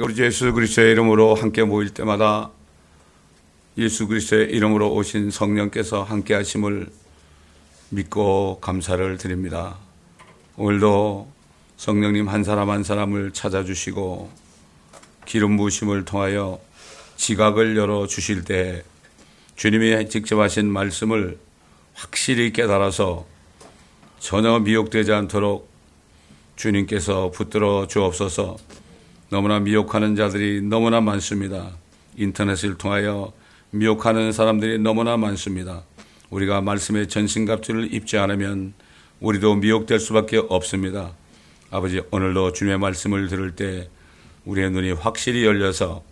우리 예수 그리스도의 이름으로 함께 모일 때마다 예수 그리스도의 이름으로 오신 성령께서 함께 하심을 믿고 감사를 드립니다. 오늘도 성령님 한 사람 한 사람을 찾아주시고 기름 부으심을 통하여 지각을 열어 주실 때 주님이 직접 하신 말씀을 확실히 깨달아서 전혀 미혹되지 않도록 주님께서 붙들어 주옵소서 너무나 미혹하는 자들이 너무나 많습니다. 인터넷을 통하여 미혹하는 사람들이 너무나 많습니다. 우리가 말씀의 전신갑주를 입지 않으면 우리도 미혹될 수밖에 없습니다. 아버지, 오늘도 주님의 말씀을 들을 때 우리의 눈이 확실히 열려서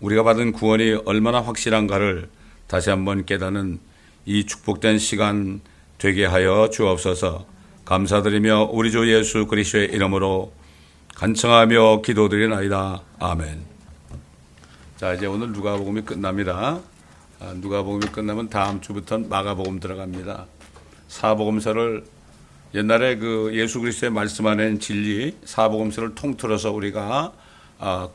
우리가 받은 구원이 얼마나 확실한가를 다시 한번 깨닫는 이 축복된 시간 되게 하여 주옵소서 감사드리며 우리 주 예수 그리스도의 이름으로 간청하며 기도드리나이다. 아멘. 자, 이제 오늘 누가복음이 끝납니다. 아, 누가복음이 끝나면 다음 주부터는 마가복음 들어갑니다. 사복음서를 옛날에 그 예수 그리스도의 말씀하는 진리 사복음서를 통틀어서 우리가 아,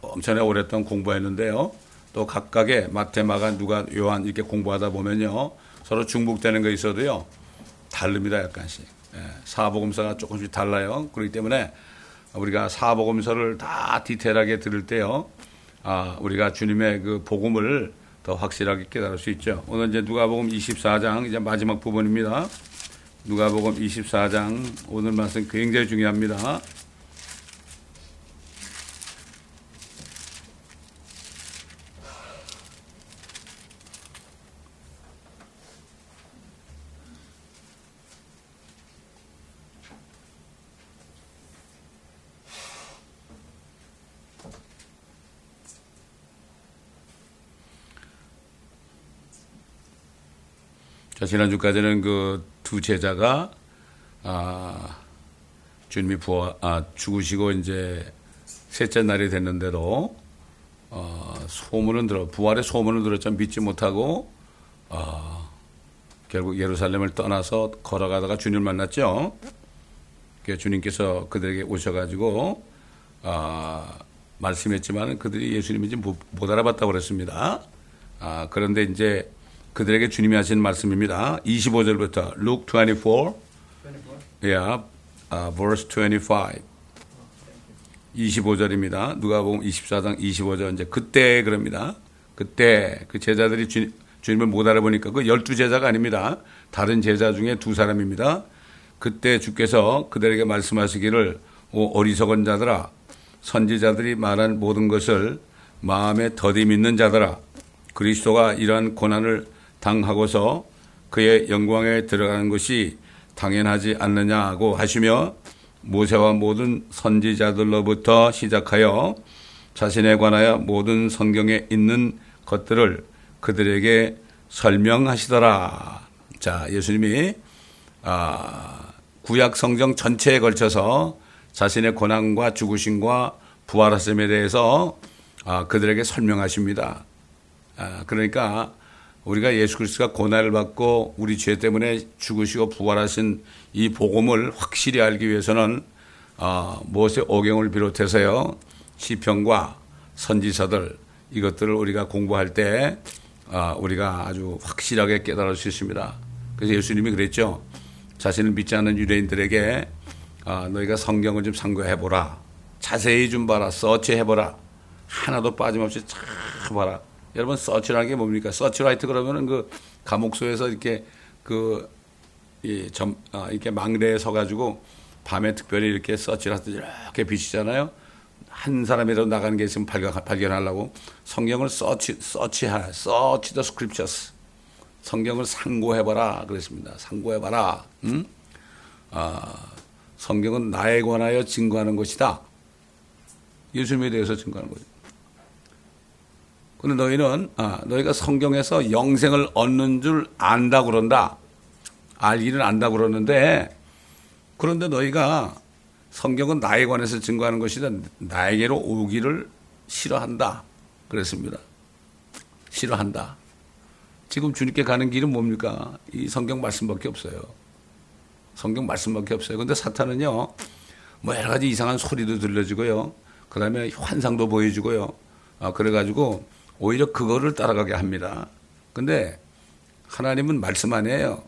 엄청나게 오랫동안 공부했는데요. 또 각각의 마태, 마가, 누가, 요한 이렇게 공부하다 보면요. 서로 중복되는 거 있어도요. 다릅니다, 약간씩. 예, 사복음서가 조금씩 달라요. 그렇기 때문에 우리가 사복음서를 다 디테일하게 들을 때요. 아, 우리가 주님의 그 복음을 더 확실하게 깨달을 수 있죠. 오늘 이제 누가복음 24장 이제 마지막 부분입니다. 누가복음 24장 오늘 말씀 굉장히 중요합니다. 지난주까지는 그 두 제자가, 아, 주님이 부어, 아, 죽으시고 이제 셋째 날이 됐는데도, 어, 소문은 들어, 부활의 소문을 들었지만 믿지 못하고, 어, 결국 예루살렘을 떠나서 걸어가다가 주님을 만났죠. 그 주님께서 그들에게 오셔가지고, 아, 말씀했지만 그들이 예수님인지 못, 못 알아봤다고 그랬습니다. 아, 그런데 이제 그들에게 주님이 하신 말씀입니다. 25절부터 Luke 24, 24? yeah, uh, verse 25. 25절입니다. 누가복음 24장 25절 이제 그때 그럽니다. 그때 그 제자들이 주, 주님을 못 알아보니까 그 열두 제자가 아닙니다. 다른 제자 중에 두 사람입니다. 그때 주께서 그들에게 말씀하시기를 오 어리석은 자들아 선지자들이 말한 모든 것을 마음에 더디 믿는 자들아 그리스도가 이러한 고난을 당하고서 그의 영광에 들어가는 것이 당연하지 않느냐고 하시며 모세와 모든 선지자들로부터 시작하여 자신에 관하여 모든 성경에 있는 것들을 그들에게 설명하시더라. 자, 예수님이 아, 구약 성경 전체에 걸쳐서 자신의 고난과 죽으심과 부활하심에 대해서 아, 그들에게 설명하십니다. 아, 그러니까 우리가 예수 그리스도가 고난을 받고 우리 죄 때문에 죽으시고 부활하신 이 복음을 확실히 알기 위해서는 어, 모세 오경을 비롯해서요 시편과 선지서들 이것들을 우리가 공부할 때 어, 우리가 아주 확실하게 깨달을 수 있습니다. 그래서 예수님이 그랬죠. 자신을 믿지 않는 유대인들에게 어, 너희가 성경을 좀 상고해 보라. 자세히 좀 봐라. search해 보라. 하나도 빠짐없이 잘 봐라. 여러분 search라는 게 뭡니까? 서치라이트 그러면은 그 감옥소에서 이렇게 그 이 점, 아, 이렇게 망대에 서가지고 밤에 특별히 이렇게 서치라이트 이렇게 비치잖아요. 한 사람이라도 나가는 게 있으면 발견, 발견하려고 성경을 search, search하, search the scriptures. 성경을 상고해봐라. 그랬습니다. 상고해봐라. 응? 아, 성경은 나에 관하여 증거하는 것이다. 예수님에 대해서 증거하는 거죠. 근데 너희는 아, 너희가 성경에서 영생을 얻는 줄 안다 그런다. 알기는 안다 그러는데 그런데 너희가 성경은 나에 관해서 증거하는 것이다. 나에게로 오기를 싫어한다. 그랬습니다. 싫어한다. 지금 주님께 가는 길은 뭡니까? 이 성경 말씀밖에 없어요. 성경 말씀밖에 없어요. 근데 사탄은요, 뭐 여러 가지 이상한 소리도 들려지고요. 그 다음에 환상도 보여주고요. 아, 그래가지고 오히려 그거를 따라가게 합니다. 근데 하나님은 말씀 안에요.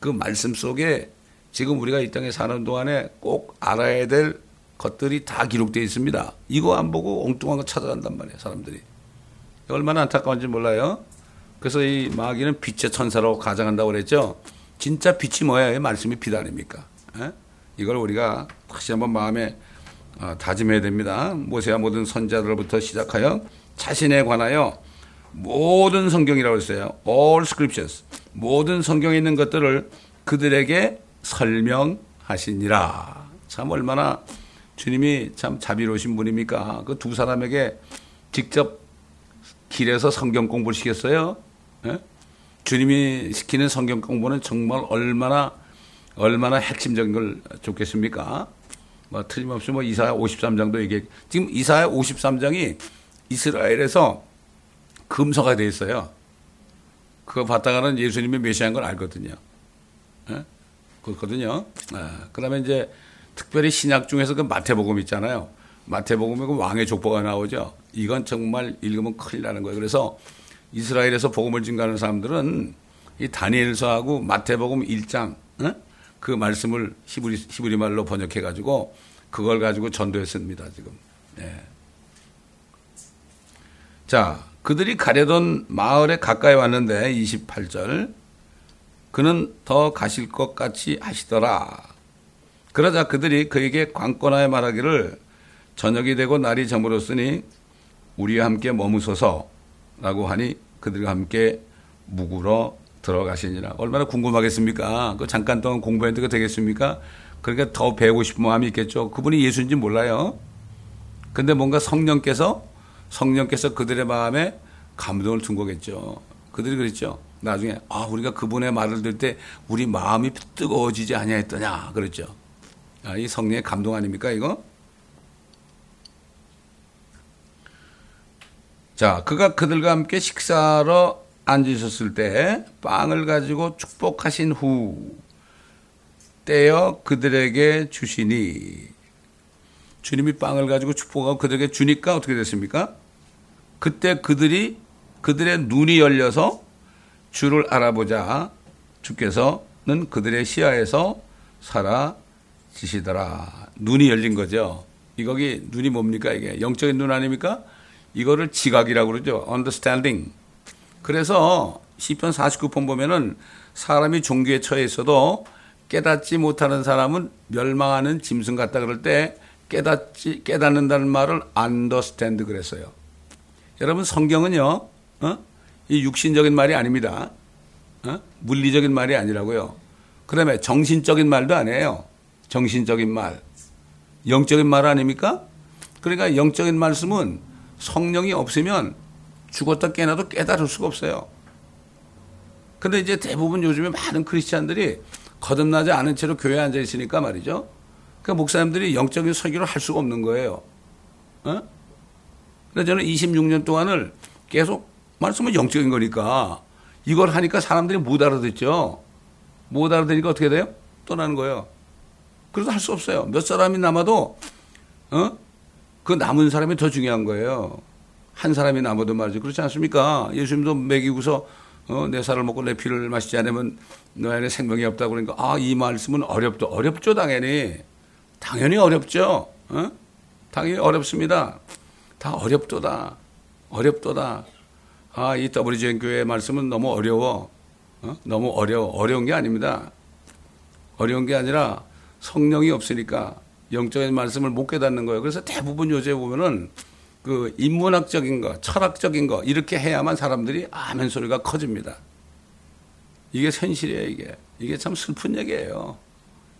그 말씀 속에 지금 우리가 이 땅에 사는 동안에 꼭 알아야 될 것들이 다 기록되어 있습니다. 이거 안 보고 엉뚱한 거 찾아간단 말이에요, 사람들이. 얼마나 안타까운지 몰라요. 그래서 이 마귀는 빛의 천사로 가장한다고 그랬죠. 진짜 빛이 뭐야? 말씀이 빛 아닙니까? 에? 이걸 우리가 다시 한번 마음에 어, 다짐해야 됩니다. 모세와 모든 선자들로부터 시작하여 자신에 관하여 모든 성경이라고 했어요. All scriptures. 모든 성경에 있는 것들을 그들에게 설명하시니라. 참 얼마나 주님이 참 자비로우신 분입니까? 그 두 사람에게 직접 길에서 성경 공부를 시켰어요. 예? 주님이 시키는 성경 공부는 정말 얼마나 얼마나 핵심적인 걸 좋겠습니까? 뭐 틀림없이 뭐 이사야 53장도 얘기 지금 이사야 53장이 이스라엘에서 금서가 돼 있어요. 그거 봤다가는 예수님이 메시아인 걸 알거든요. 예? 그렇거든요. 아, 그다음에 이제 특별히 신약 중에서 그 마태복음 있잖아요. 마태복음에 그 왕의 족보가 나오죠. 이건 정말 읽으면 큰일 나는 거예요. 그래서 이스라엘에서 복음을 증가하는 사람들은 이 다니엘서하고 마태복음 1장 어? 그 말씀을 히브리, 히브리 말로 번역해 가지고 그걸 가지고 전도했습니다. 지금. 네. 자, 그들이 가려던 마을에 가까이 왔는데 28절 그는 더 가실 것 같이 하시더라. 그러자 그들이 그에게 관건하여 말하기를 저녁이 되고 날이 저물었으니 우리와 함께 머무소서라고 하니 그들과 함께 묵으러 들어가시니라. 얼마나 궁금하겠습니까? 그 잠깐 동안 공부했는데 되겠습니까? 그러니까 더 배우고 싶은 마음이 있겠죠. 그분이 예수인지 몰라요. 근데 뭔가 성령께서 성령께서 그들의 마음에 감동을 준 거겠죠. 그들이 그랬죠. 나중에 아 우리가 그분의 말을 들을 때 우리 마음이 뜨거워지지 아니했더냐 그랬죠. 아, 이 성령의 감동 아닙니까 이거? 자, 그가 그들과 함께 식사로 앉으셨을 때 빵을 가지고 축복하신 후 떼어 그들에게 주시니 주님이 빵을 가지고 축복하고 그들에게 주니까 어떻게 됐습니까? 그때 그들이 그들의 눈이 열려서 주를 알아보자 주께서는 그들의 시야에서 사라지시더라. 눈이 열린 거죠. 이거기 눈이 뭡니까 이게 영적인 눈 아닙니까? 이거를 지각이라고 그러죠. understanding. 그래서 시편 49편 보면은 사람이 종교에 처해 있어도 깨닫지 못하는 사람은 멸망하는 짐승 같다 그럴 때 깨닫지 깨닫는다는 말을 understand 그랬어요. 여러분 성경은요, 어? 이 육신적인 말이 아닙니다. 어? 물리적인 말이 아니라고요. 그다음에 정신적인 말도 아니에요. 정신적인 말, 영적인 말 아닙니까? 그러니까 영적인 말씀은 성령이 없으면 죽었다 깨나도 깨달을 수가 없어요. 근데 이제 대부분 요즘에 많은 크리스찬들이 거듭나지 않은 채로 교회에 앉아 있으니까 말이죠. 그 목사님들이 영적인 설교를 할 수가 없는 거예요. 어? 그래서 저는 26년 동안을 계속 말씀은 영적인 거니까 이걸 하니까 사람들이 못 알아듣죠. 못 알아듣니까 어떻게 돼요? 떠나는 거예요. 그래서 할 수 없어요. 몇 사람이 남아도 어? 그 남은 사람이 더 중요한 거예요. 한 사람이 남아도 말이죠. 그렇지 않습니까? 예수님도 먹이고서 어, 내 살을 먹고 내 피를 마시지 않으면 너 안에 생명이 없다고 그러니까 아, 이 말씀은 어렵죠. 어렵죠, 당연히. 당연히 어렵죠. 어? 당연히 어렵습니다. 다 어렵도다. 어렵도다. 아, 이 WGN 교회의 말씀은 너무 어려워. 어? 너무 어려워. 어려운 게 아닙니다. 어려운 게 아니라 성령이 없으니까 영적인 말씀을 못 깨닫는 거예요. 그래서 대부분 요새 보면은 그 인문학적인 거, 철학적인 거 이렇게 해야만 사람들이 아멘 소리가 커집니다. 이게 현실이에요, 이게. 이게 참 슬픈 얘기예요.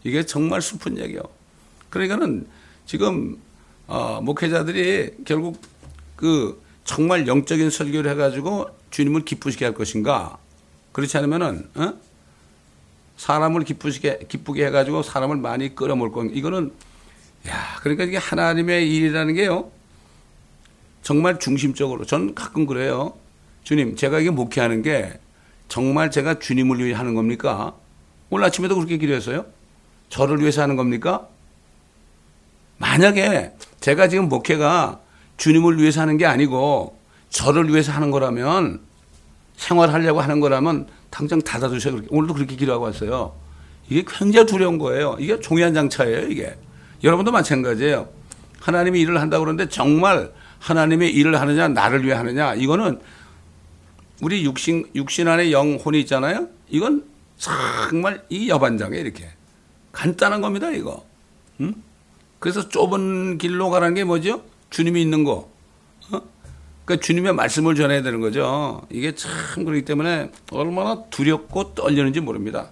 이게 정말 슬픈 얘기요. 그러니까는 지금 어, 목회자들이 결국 그 정말 영적인 설교를 해가지고 주님을 기쁘시게 할 것인가? 그렇지 않으면은 어? 사람을 기쁘시게 기쁘게 해가지고 사람을 많이 끌어모을 건 이거는 야, 그러니까 이게 하나님의 일이라는 게요. 정말 중심적으로. 전 가끔 그래요. 주님, 제가 이게 목회하는 게 정말 제가 주님을 위해 하는 겁니까? 오늘 아침에도 그렇게 기도했어요. 저를 위해서 하는 겁니까? 만약에 제가 지금 목회가 주님을 위해서 하는 게 아니고 저를 위해서 하는 거라면 생활하려고 하는 거라면 당장 닫아두셔야 그렇게 오늘도 그렇게 기도하고 왔어요. 이게 굉장히 두려운 거예요. 이게 종이 한 장 차예요, 이게. 여러분도 마찬가지예요. 하나님이 일을 한다고 그러는데 정말 하나님의 일을 하느냐, 나를 위해 하느냐, 이거는 우리 육신, 육신 안에 영혼이 있잖아요. 이건 정말 이 여반장에 이렇게. 간단한 겁니다, 이거. 응? 그래서 좁은 길로 가라는 게 뭐죠? 주님이 있는 거. 어? 그러니까 주님의 말씀을 전해야 되는 거죠. 이게 참 그렇기 때문에 얼마나 두렵고 떨리는지 모릅니다.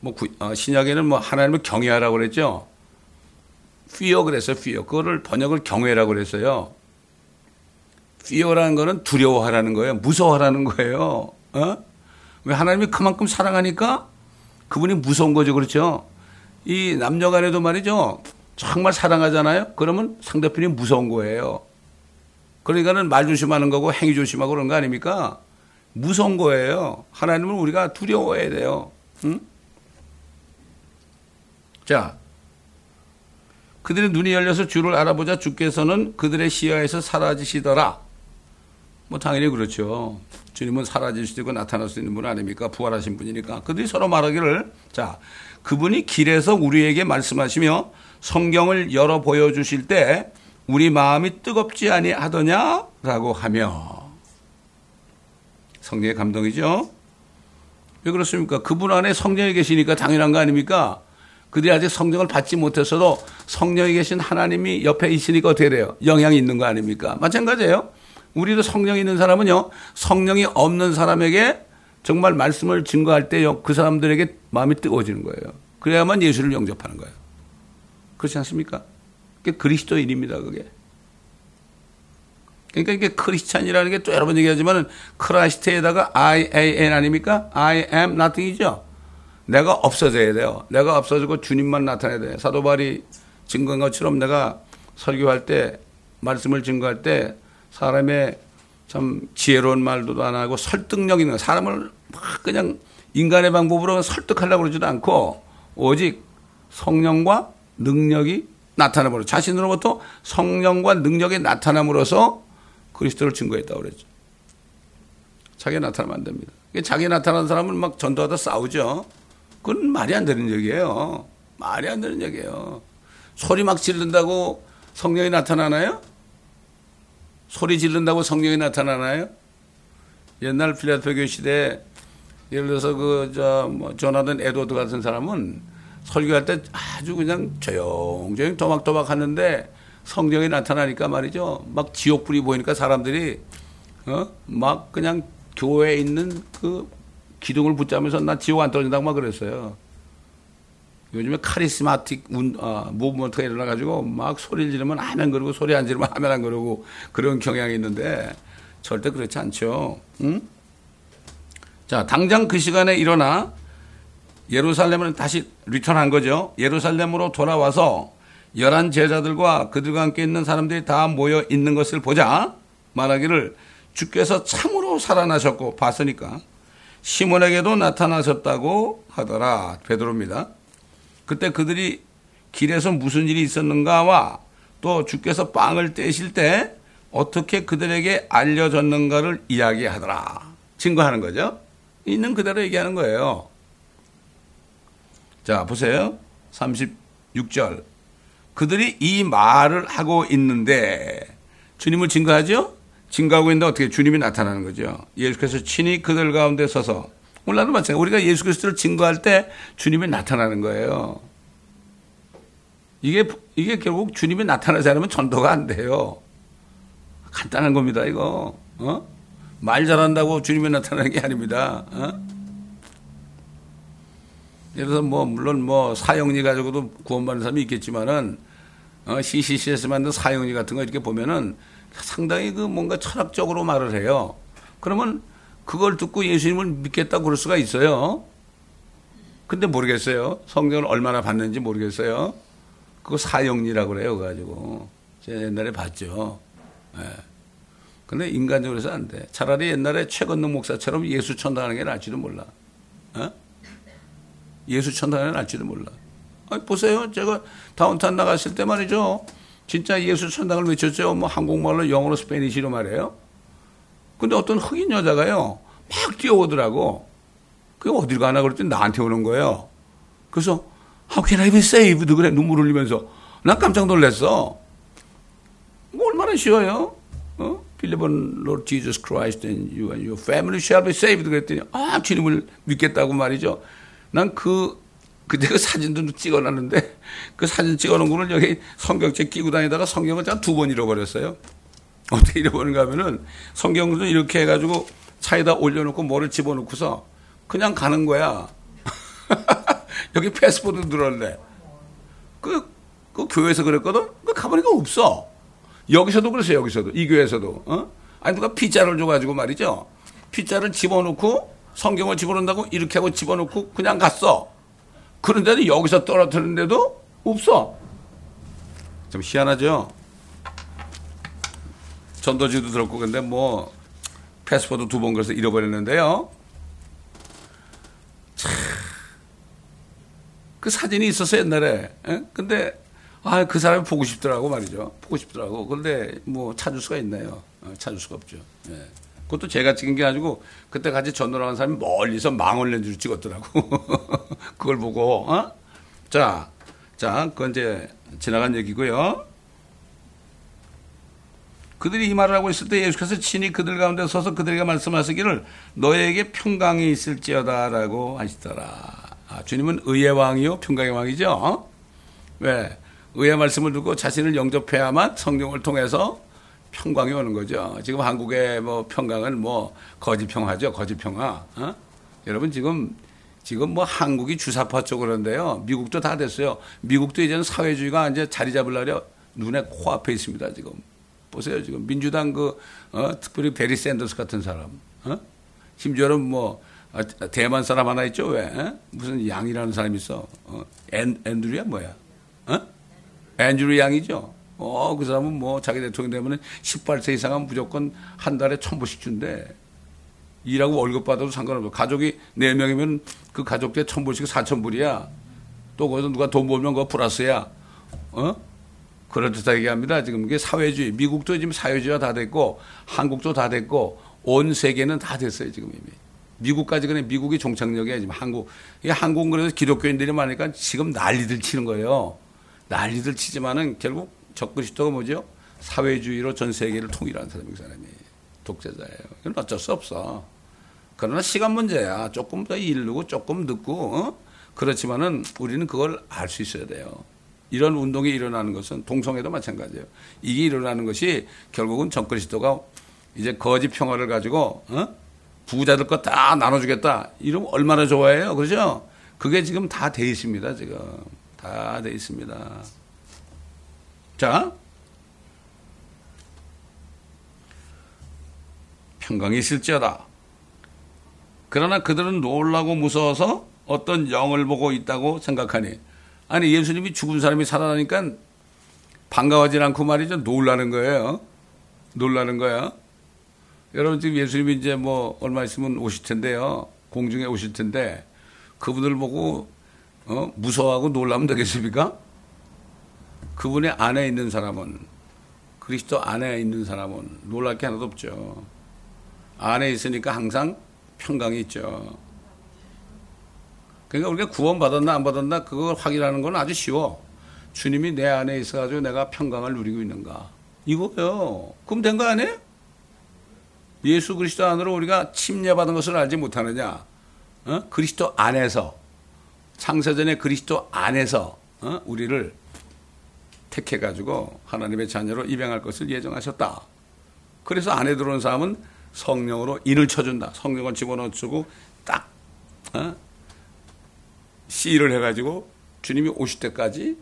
뭐 구, 어, 신약에는 뭐 하나님을 경외하라고 그랬죠. fear 그랬어요. fear. 그거를 번역을 경외라고 그랬어요. fear라는 거는 두려워하라는 거예요. 무서워하라는 거예요. 어? 왜 하나님이 그만큼 사랑하니까 그분이 무서운 거죠. 그렇죠? 이 남녀 간에도 말이죠. 정말 사랑하잖아요. 그러면 상대편이 무서운 거예요. 그러니까는 말 조심하는 거고 행위 조심하고 그런 거 아닙니까? 무서운 거예요. 하나님을 우리가 두려워해야 돼요. 응? 자, 그들의 눈이 열려서 주를 알아보자 주께서는 그들의 시야에서 사라지시더라. 뭐 당연히 그렇죠. 주님은 사라질 수도 있고 나타날 수 있는 분 아닙니까? 부활하신 분이니까. 그들이 서로 말하기를 자, 그분이 길에서 우리에게 말씀하시며 성경을 열어 보여주실 때 우리 마음이 뜨겁지 아니하더냐라고 하며 성령의 감동이죠. 왜 그렇습니까? 그분 안에 성령이 계시니까 당연한 거 아닙니까? 그들이 아직 성령을 받지 못했어도 성령이 계신 하나님이 옆에 있으니까 어떻게 돼요? 영향이 있는 거 아닙니까? 마찬가지예요. 우리도 성령이 있는 사람은요, 성령이 없는 사람에게 정말 말씀을 증거할 때요, 그 사람들에게 마음이 뜨거워지는 거예요. 그래야만 예수를 영접하는 거예요. 그렇지 않습니까? 그게 그리스도인입니다, 그게. 그러니까 이게 Christian이라는 게 또 여러 번 얘기하지만은 Christ에다가 I, A, N 아닙니까? I am nothing이죠. 내가 없어져야 돼요. 내가 없어지고 주님만 나타나야 돼. 사도 바울이 증거한 것처럼 내가 설교할 때, 말씀을 증거할 때 사람의 참 지혜로운 말도 안 하고 설득력 있는 사람을 막 그냥 인간의 방법으로 설득하려고 그러지도 않고 오직 성령과 능력이 나타남으로 자신으로부터 성령과 능력이 나타남으로써 그리스도를 증거했다고 그랬죠. 자기 나타나면 안 됩니다. 자기 나타난 사람은 막 전도하다 싸우죠. 그건 말이 안 되는 얘기예요. 말이 안 되는 얘기예요. 소리 막 지른다고 성령이 나타나나요? 소리 지른다고 성령이 나타나나요? 옛날 교회 시대에 예를 들어서 그, 저, 뭐, 조나단 에드워드 같은 사람은 설교할 때 아주 그냥 조용조용 도막도막 하는데 성령이 나타나니까 말이죠. 막 지옥불이 보이니까 사람들이, 어? 막 그냥 교회에 있는 그 기둥을 붙잡으면서 나 지옥 안 떨어진다고 막 그랬어요. 요즘에 카리스마틱 운, 어, 무브먼트가 일어나가지고 막 소리를 지르면 아멘 그러고 소리 안 지르면 아멘 안 그러고 그런 경향이 있는데 절대 그렇지 않죠. 응? 자, 당장 그 시간에 일어나 예루살렘을 다시 리턴한 거죠. 예루살렘으로 돌아와서 열한 제자들과 그들과 함께 있는 사람들이 다 모여 있는 것을 보자 말하기를 주께서 참으로 살아나셨고 봤으니까 시몬에게도 나타나셨다고 하더라. 베드로입니다. 그때 그들이 길에서 무슨 일이 있었는가와 또 주께서 빵을 떼실 때 어떻게 그들에게 알려졌는가를 이야기하더라. 증거하는 거죠. 있는 그대로 얘기하는 거예요. 자, 보세요. 36절. 그들이 이 말을 하고 있는데 주님을 증거하죠? 증거하고 있는데 어떻게 주님이 나타나는 거죠. 예수께서 친히 그들 가운데 서서 오늘도 마찬가지. 우리가 예수 그리스도를 증거할 때 주님이 나타나는 거예요. 이게 이게 결국 주님이 나타나지 않으면 전도가 안 돼요. 간단한 겁니다, 이거. 어? 말 잘한다고 주님이 나타나는 게 아닙니다. 어? 들어서 뭐 물론 뭐 사형리 가지고도 구원받는 사람이 있겠지만은 어, CCC에서 만든 사형리 같은 거 이렇게 보면은 상당히 그 뭔가 철학적으로 말을 해요. 그러면 그걸 듣고 예수님을 믿겠다고 그럴 수가 있어요. 근데 모르겠어요. 성경을 얼마나 봤는지 모르겠어요. 그거 사형리라고 그래요. 그가지고 제가 옛날에 봤죠. 예. 네. 근데 인간적으로 해서 안 돼. 차라리 옛날에 최건능 목사처럼 예수 천당하는 게 나을지도 몰라. 어? 예수 천당하는 게 나을지도 몰라. 아니, 보세요. 제가 다운타운 나갔을 때 말이죠. 진짜 예수 천당을 외쳤죠. 뭐 한국말로 영어로 스페니시로 말해요. 근데 어떤 흑인 여자가요. 막 뛰어오더라고. 그게 어딜 가나 그랬더니 나한테 오는 거예요. 그래서 How can I be saved? 그래 눈물 흘리면서 난 깜짝 놀랐어. 뭐 얼마나 쉬워요? 어? Believe on Lord Jesus Christ and you and your family shall be saved. 그랬더니 아 주님을 믿겠다고 말이죠. 난 그 그때 그 사진도 찍어놨는데 그 사진 찍어놓은 거를 여기 성경책 끼고 다니다가 성경을 두 번 잃어버렸어요. 어떻게 잃어버린가 하면은 성경도 이렇게 해가지고 차에다 올려놓고 뭐를 집어넣고서 그냥 가는 거야. 여기 패스포드 늘었네. 그, 그 교회에서 그랬거든? 그 가보니까 없어. 여기서도 그랬어요, 여기서도. 이 교회에서도. 어? 아니, 누가 피자를 줘가지고 말이죠. 피자를 집어넣고 성경을 집어넣는다고 이렇게 하고 집어넣고 그냥 갔어. 그런데도 여기서 떨어뜨렸는데도 없어. 좀 희한하죠? 전도지도 들었고, 근데 뭐, 패스포드 두 번 그래서 잃어버렸는데요. 참. 그 사진이 있었어, 옛날에. 에? 근데, 아, 그 사람이 보고 싶더라고 말이죠. 보고 싶더라고. 그런데 뭐 찾을 수가 있나요? 어, 찾을 수가 없죠. 예. 그것도 제가 찍은 게 아니고 그때 같이 한 사람이 멀리서 망원 렌즈로 찍었더라고. 그걸 보고, 어? 자, 자, 그건 이제 지나간 얘기고요. 그들이 이 말을 하고 있을 때 예수께서 친히 그들 가운데 서서 그들에게 말씀하시기를 너에게 평강이 있을지어다라고 하시더라. 아, 주님은 의의 왕이요 평강의 왕이죠. 어? 왜? 의의 말씀을 듣고 자신을 영접해야만 성경을 통해서 평강이 오는 거죠. 지금 한국의 뭐 평강은 뭐 거짓평화죠. 거짓평화. 어? 여러분 지금 지금 뭐 한국이 주사파 쪽으로인데요. 미국도 다 됐어요. 미국도 이제는 사회주의가 이제 자리 잡을 날이 눈에 코앞에 있습니다. 지금 보세요. 지금 민주당 그 어, 특별히 베리 샌더스 같은 사람. 어? 심지어는 뭐 아, 대만 사람 하나 있죠. 왜? 어? 무슨 양이라는 사람이 있어. 어? 앤, 앤드류야 뭐야? 어? 앤드류 양이죠. 어, 그 사람은 뭐 자기 대통령 되면 18세 이상은 무조건 한 달에 천불씩 준대. 일하고 월급 받아도 상관없어. 가족이 4명이면 그 가족대 천불씩 4천불이야. 또 거기서 누가 돈 벌면 그거 플러스야. 어? 그럴듯하게 합니다. 지금 이게 사회주의. 미국도 지금 사회주의가 다 됐고, 한국도 다 됐고, 온 세계는 다 됐어요, 지금 이미. 미국까지 그냥 미국이 종착역이야, 지금 한국. 이 한국은 그래서 기독교인들이 많으니까 지금 난리들 치는 거예요. 난리들 치지만은 결국 적그리스도가 뭐죠? 사회주의로 전 세계를 통일한 사람이 그 사람이 독재자예요. 이건 어쩔 수 없어. 그러나 시간 문제야. 조금 더 이르고 조금 늦고 어? 그렇지만은 우리는 그걸 알 수 있어야 돼요. 이런 운동이 일어나는 것은 동성애도 마찬가지예요. 이게 일어나는 것이 결국은 적그리스도가 이제 거짓 평화를 가지고 어? 부자들 거 다 나눠주겠다. 이러면 얼마나 좋아해요. 그렇죠? 그게 지금 다 돼 있습니다. 지금 다 돼 있습니다. 자, 평강이 있을지어다. 그러나 그들은 놀라고 무서워서 어떤 영을 보고 있다고 생각하니. 아니, 예수님이 죽은 사람이 살아나니까 반가워하지 않고 말이죠. 놀라는 거예요. 놀라는 거야. 여러분 지금 예수님이 이제 뭐 얼마 있으면 오실 텐데요. 공중에 오실 텐데 그분을 보고 어? 무서워하고 놀라면 되겠습니까? 그분의 안에 있는 사람은 그리스도 안에 있는 사람은 놀랄 게 하나도 없죠. 안에 있으니까 항상 평강이 있죠. 그러니까 우리가 구원 받았나 안 받았나 그걸 확인하는 건 아주 쉬워. 주님이 내 안에 있어가지고 내가 평강을 누리고 있는가. 이거요. 그럼 된 거 아니에요? 예수 그리스도 안으로 우리가 침례받은 것을 알지 못하느냐? 어? 그리스도 안에서 창세전에 그리스도 안에서 어? 우리를 택해 가지고 하나님의 자녀로 입양할 것을 예정하셨다. 그래서 안에 들어온 사람은 성령으로 인을 쳐준다. 성령을 집어넣어주고 딱 어? 시를 해가지고 주님이 오실 때까지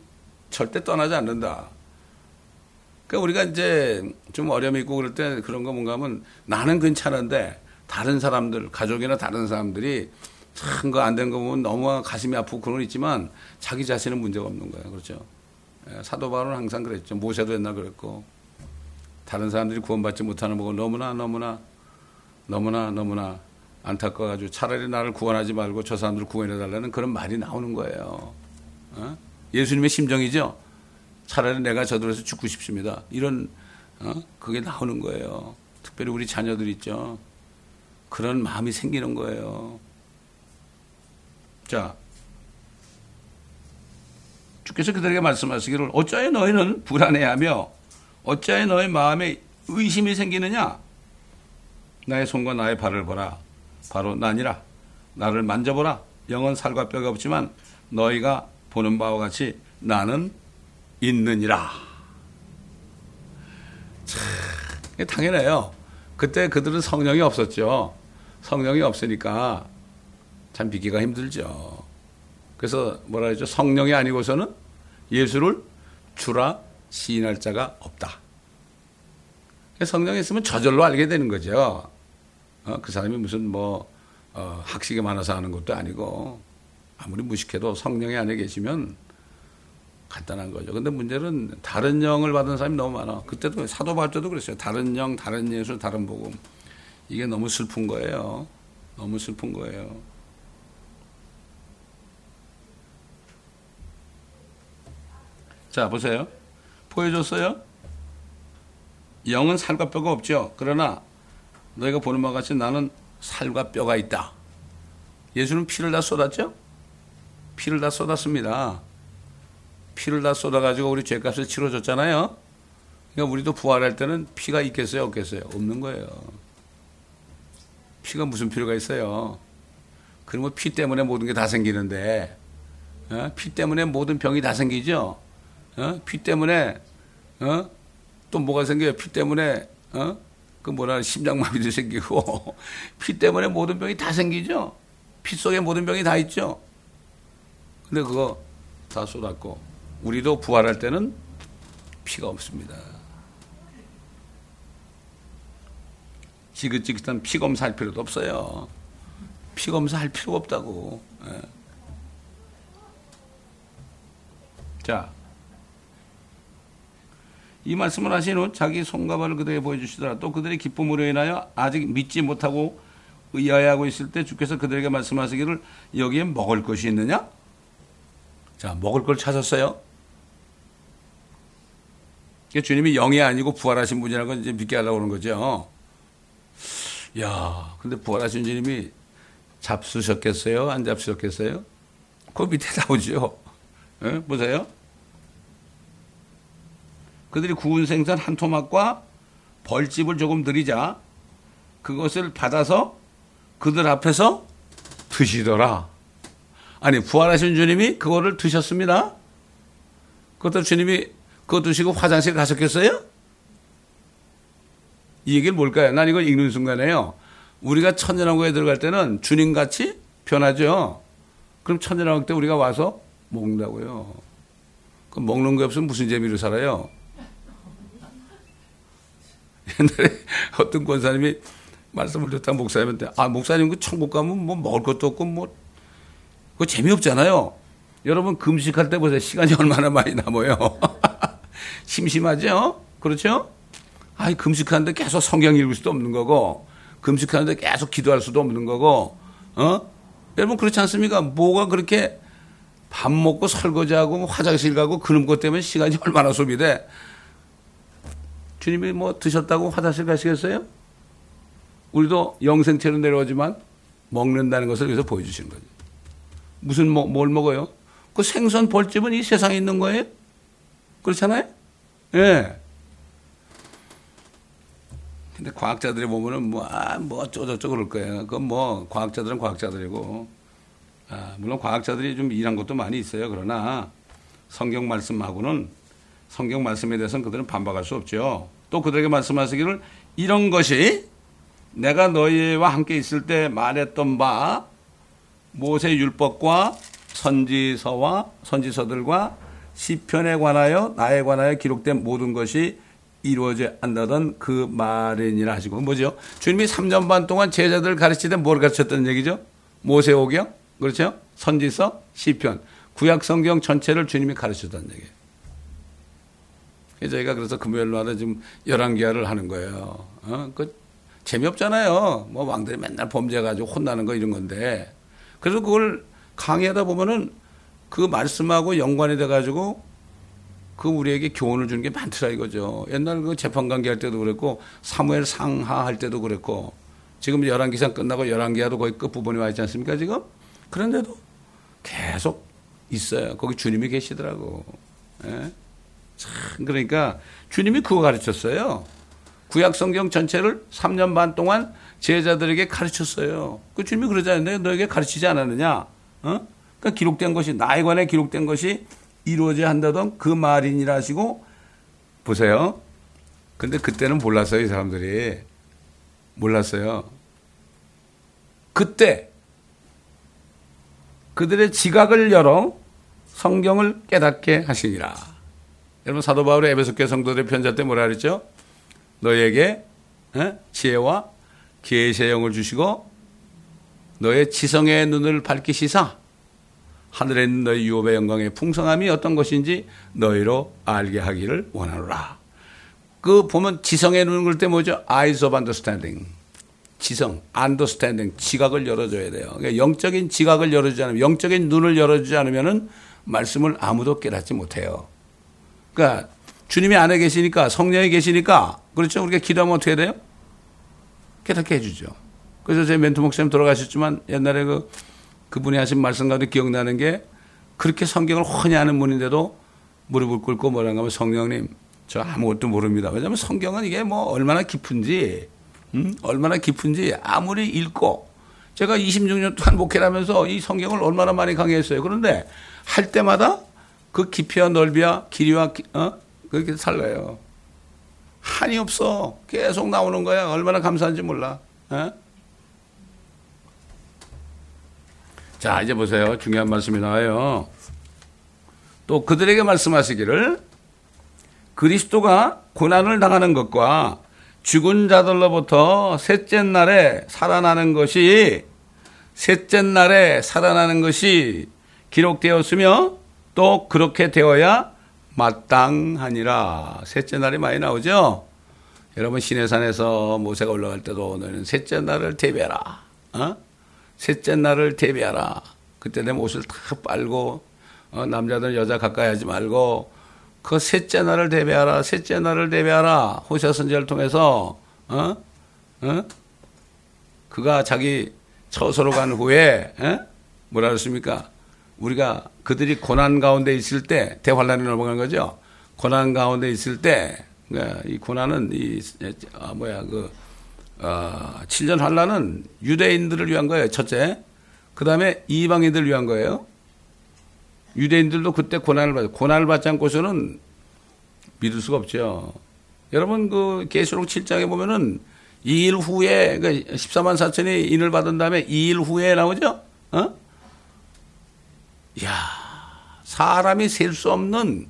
절대 떠나지 않는다. 그러니까 우리가 이제 좀 어려움이 있고 그럴 때 그런 거 뭔가 하면 나는 괜찮은데 다른 사람들, 가족이나 다른 사람들이 참 거안된거 보면 너무 가슴이 아프고 그런 거 있지만 자기 자신은 문제가 없는 거예요. 그렇죠? 예, 사도 바울은 항상 그랬죠. 모세도 옛날 그랬고 다른 사람들이 구원받지 못하는 보고 너무나 너무나 너무나 너무나 안타까워가지고 차라리 나를 구원하지 말고 저 사람들을 구원해 달라는 그런 말이 나오는 거예요. 어? 예수님의 심정이죠. 차라리 내가 저들에서 죽고 싶습니다. 이런 어? 그게 나오는 거예요. 특별히 우리 자녀들 있죠. 그런 마음이 생기는 거예요. 자, 주께서 그들에게 말씀하시기를 어찌하여 너희는 불안해하며 어찌하여 너희 마음에 의심이 생기느냐? 나의 손과 나의 발을 보라. 바로 나니라. 나를 만져보라. 영은 살과 뼈가 없지만 너희가 보는 바와 같이 나는 있느니라. 참, 당연해요. 그때 그들은 성령이 없었죠. 성령이 없으니까 참 믿기가 힘들죠. 그래서 뭐라 그러죠? 성령이 아니고서는 예수를 주라 시인할 자가 없다. 성령이 있으면 저절로 알게 되는 거죠. 어, 그 사람이 무슨 뭐 어, 학식이 많아서 하는 것도 아니고 아무리 무식해도 성령이 안에 계시면 간단한 거죠. 근데 문제는 다른 영을 받은 사람이 너무 많아. 그때도 사도 때도 그랬어요. 다른 영, 다른 예수, 다른 복음. 이게 너무 슬픈 거예요. 너무 슬픈 거예요. 자, 보세요. 보여줬어요? 영은 살과 뼈가 없죠. 그러나 너희가 보는 바와 같이 나는 살과 뼈가 있다. 예수는 피를 다 쏟았죠? 피를 다 쏟았습니다. 피를 다 쏟아가지고 우리 죄값을 치러줬잖아요. 그러니까 우리도 부활할 때는 피가 있겠어요? 없겠어요? 없는 거예요. 피가 무슨 필요가 있어요? 그러면 피 때문에 모든 게 다 생기는데, 어? 피 때문에 모든 병이 다 생기죠? 어? 피 때문에, 어? 또 뭐가 생겨요? 피 때문에, 어? 그 뭐라, 심장마비도 생기고, 피 때문에 모든 병이 다 생기죠? 피 속에 모든 병이 다 있죠? 근데 그거 다 쏟았고, 우리도 부활할 때는 피가 없습니다. 지긋지긋한 피 검사할 필요도 없어요. 피 검사할 필요가 없다고. 예. 자, 이 말씀을 하신 후 자기 손과 발을 그들에게 보여주시더라. 또 그들의 기쁨으로 인하여 아직 믿지 못하고 의아해하고 있을 때 주께서 그들에게 말씀하시기를 여기에 먹을 것이 있느냐? 자, 먹을 걸 찾았어요. 주님이 영이 아니고 부활하신 분이라고 이제 믿게 하려고 그러는 거죠. 야, 근데 부활하신 주님이 잡수셨겠어요? 안 잡수셨겠어요? 그 밑에 나오죠. 예? 보세요. 그들이 구운 생선 한 토막과 벌집을 조금 드리자 그것을 받아서 그들 앞에서 드시더라. 아니, 부활하신 주님이 그거를 드셨습니다. 그것도 주님이 그거 드시고 화장실 가셨겠어요? 이 얘기는 뭘까요? 난 이걸 읽는 순간에요. 우리가 천연왕국에 들어갈 때는 주님같이 변하죠. 그럼 천연왕국 때 우리가 와서 먹는다고요. 그럼 먹는 게 없으면 무슨 재미로 살아요? 옛날에 어떤 권사님이 말씀을 듣다 목사님한테 아 목사님 그 천국 가면 뭐 먹을 것도 없고 뭐 그거 재미없잖아요. 여러분 금식할 때 보세요. 시간이 얼마나 많이 남아요. 심심하죠? 그렇죠? 아이 금식하는데 계속 성경 읽을 수도 없는 거고 금식하는데 계속 기도할 수도 없는 거고 어? 여러분 그렇지 않습니까? 뭐가 그렇게 밥 먹고 설거지하고 화장실 가고 그런 것 때문에 시간이 얼마나 소비돼? 주님이 뭐 드셨다고 화장실 가시겠어요? 우리도 영생체로 내려오지만 먹는다는 것을 여기서 보여주시는 거죠. 무슨 뭐, 뭘 먹어요? 그 생선 벌집은 이 세상에 있는 거예요? 그렇잖아요? 예. 네. 근데 과학자들이 보면은 뭐, 아, 뭐 어쩌고저쩌고 그럴 거예요. 그건 뭐, 과학자들은 과학자들이고, 아, 물론 과학자들이 좀 일한 것도 많이 있어요. 그러나 성경 말씀하고는 성경 말씀에 대해서는 그들은 반박할 수 없죠. 또 그들에게 말씀하시기를 이런 것이 내가 너희와 함께 있을 때 말했던 바 모세 율법과 선지서와 선지서들과 시편에 관하여 나에 관하여 기록된 모든 것이 이루어져 안다던 그 말이니라 하시고 뭐죠? 주님이 3년 반 동안 제자들 가르치던 뭘 가르쳤다는 얘기죠? 모세오경 그렇죠? 선지서 시편 구약 성경 전체를 주님이 가르쳤다는 얘기예요. 저희가 그래서 금요일마다 지금 열왕기하를 하는 거예요. 어? 그 재미없잖아요. 뭐 왕들이 맨날 범죄가지고 혼나는 거 이런 건데. 그래서 그걸 강의하다 보면은 그 말씀하고 연관이 돼가지고 그 우리에게 교훈을 주는 게 많더라 이거죠. 옛날 그 재판 관계 할 때도 그랬고 사무엘 상하 할 때도 그랬고 지금 열한기상 끝나고 열한기하도 거의 끝부분에 와 있지 않습니까 지금? 그런데도 계속 있어요. 거기 주님이 계시더라고. 예? 참 그러니까 주님이 그거 가르쳤어요. 구약 성경 전체를 3년 반 동안 제자들에게 가르쳤어요. 그 주님이 그러잖아요. 너에게 가르치지 않았느냐? 어? 그러니까 기록된 것이 나에 관해 기록된 것이 이루어져야 한다던 그 말이니라 하시고 보세요. 근데 그때는 몰랐어요, 이 사람들이. 몰랐어요. 그때 그들의 지각을 열어 성경을 깨닫게 하시니라. 여러분 사도 바울의 에베소 교 성도들의 편자 때 뭐라 그랬죠? 너에게 지혜와 계시의 영을 주시고 너의 지성의 눈을 밝히시사 하늘에 있는 너희 유업의 영광의 풍성함이 어떤 것인지 너희로 알게 하기를 원하노라. 그 보면 지성의 눈을 끌때 뭐죠? Eyes of understanding. 지성, understanding, 지각을 열어줘야 돼요. 그러니까 영적인 지각을 열어주지 않으면, 영적인 눈을 열어주지 않으면은 말씀을 아무도 깨닫지 못해요. 그러니까 주님이 안에 계시니까, 성령이 계시니까, 그렇죠? 우리가 기도하면 어떻게 돼요? 깨닫게 해주죠. 그래서 제 멘토 목사님 돌아가셨지만 옛날에 그 그분이 하신 말씀 가운데 기억나는 게 그렇게 성경을 훤히 아는 분인데도 무릎을 꿇고 뭐라고 하면 성령님 저 아무것도 모릅니다. 왜냐하면 성경은 이게 뭐 얼마나 깊은지 음? 얼마나 깊은지 아무리 읽고 제가 26년 동안 목회를 하면서 이 성경을 얼마나 많이 강의했어요. 그런데 할 때마다 그 깊이와 넓이와 길이와 어? 그렇게 살라요. 한이 없어. 계속 나오는 거야. 얼마나 감사한지 몰라. 어? 자, 이제 보세요. 중요한 말씀이 나와요. 또 그들에게 말씀하시기를 그리스도가 고난을 당하는 것과 죽은 자들로부터 셋째 날에 살아나는 것이 셋째 날에 살아나는 것이 기록되었으며 또 그렇게 되어야 마땅하니라. 셋째 날이 많이 나오죠? 여러분, 시내산에서 모세가 올라갈 때도 너는 셋째 날을 대비하라. 어? 셋째 날을 대비하라. 그때 되면 옷을 다 빨고 어, 남자들 여자 가까이 하지 말고 그 셋째 날을 대비하라. 셋째 날을 대비하라. 호세 선지를 통해서 어? 어? 그가 자기 처소로 간 후에 에? 뭐라 그랬습니까? 우리가 그들이 고난 가운데 있을 때 대환란에 넘어간 거죠. 고난 가운데 있을 때이 그러니까 고난은 이 아, 뭐야 그 어, 7년 환란은 유대인들을 위한 거예요. 첫째. 그 다음에 이방인들을 위한 거예요. 유대인들도 그때 고난을 받, 고난을 받지 않고서는 믿을 수가 없죠. 여러분 그 계시록 7장에 보면은 2일 후에 그 14만 4천이 인을 받은 다음에 2일 후에 나오죠. 어? 야 사람이 셀 수 없는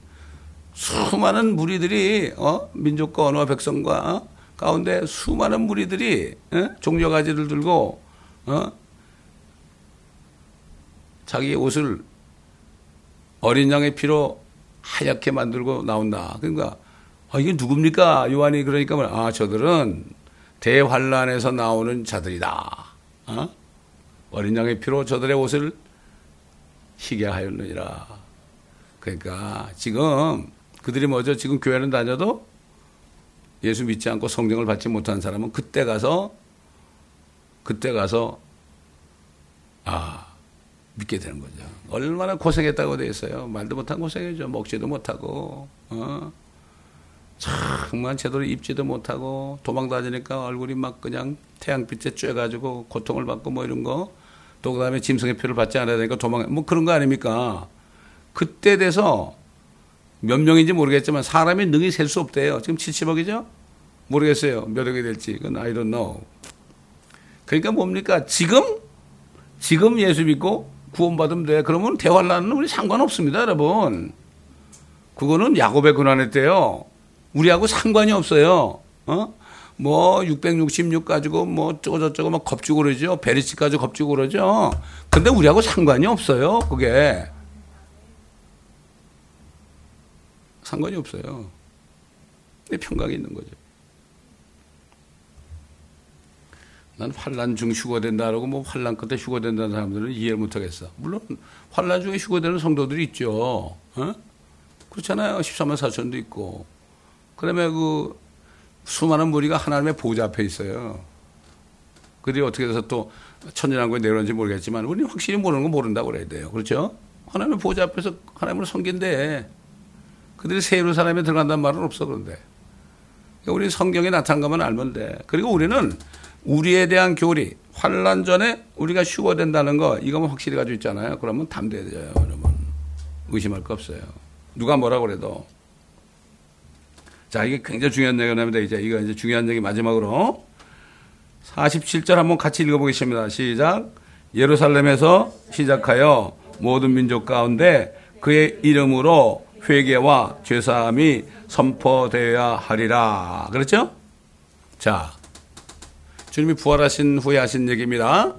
수많은 무리들이 어? 민족과 언어와 백성과 어? 가운데 수많은 무리들이 어? 종려 가지를 들고 어? 자기 옷을 어린 양의 피로 하얗게 만들고 나온다. 그러니까 아, 이게 누굽니까? 요한이 그러니까 아 저들은 대환란에서 나오는 자들이다. 어? 어린 양의 피로 저들의 옷을 희게 하였느니라. 그러니까 지금 그들이 뭐죠? 지금 교회는 다녀도 예수 믿지 않고 성경을 받지 못한 사람은 그때 가서 그때 가서 아 믿게 되는 거죠. 얼마나 고생했다고 돼 있어요. 말도 못한 고생이죠. 먹지도 못하고 어. 정말 제대로 입지도 못하고 도망 다니니까 얼굴이 막 그냥 태양빛에 쬐가지고 고통을 받고 뭐 이런 거. 또 그다음에 짐승의 표를 받지 않아야 되니까 도망 뭐 그런 거 아닙니까? 그때 돼서 몇 명인지 모르겠지만 사람이 능히 셀 수 없대요. 지금 70억이죠? 모르겠어요. 몇 억이 될지. 그건 I don't know. 그러니까 뭡니까? 지금? 지금 예수 믿고 구원받으면 돼. 그러면 대환란은 우리 상관없습니다, 여러분. 그거는 야곱의 고난의 때요. 우리하고 상관이 없어요. 어? 뭐, 666 가지고 뭐, 저거저거 막 겁주고 그러죠. 베리치 가지고 겁주고 그러죠. 근데 우리하고 상관이 없어요, 그게. 상관이 없어요. 내 평강이 있는 거죠. 난 환란 중 휴거된다라고 뭐 환란 끝에 휴거된다는 사람들은 이해를 못하겠어. 물론 환란 중에 휴거되는 성도들이 있죠. 어? 그렇잖아요. 13만 4천도 있고. 그러면 그 수많은 무리가 하나님의 보좌 앞에 있어요. 그들이 어떻게 돼서 또 천년왕국에 내려오는지 모르겠지만 우리는 확실히 모르는 거 모른다고 그래야 돼요. 그렇죠? 하나님의 보좌 앞에서 하나님을 섬긴대. 그들이 세로 사람에 들어간다는 말은 없어 그런데. 우리 성경에 나타난 것만 알면 돼. 그리고 우리는 우리에 대한 교리, 환란 전에 우리가 휴거된다는 거 이거만 확실히 가지고 있잖아요. 그러면 담대해야 돼요, 여러분. 의심할 거 없어요. 누가 뭐라 그래도. 자, 이게 굉장히 중요한 얘기입니다. 이제 이거 이제 중요한 얘기 마지막으로 47절 한번 같이 읽어보겠습니다. 시작. 예루살렘에서 시작하여 모든 민족 가운데 그의 이름으로 회개와 죄사함이 선포되어야 하리라. 그렇죠? 자, 주님이 부활하신 후에 하신 얘기입니다.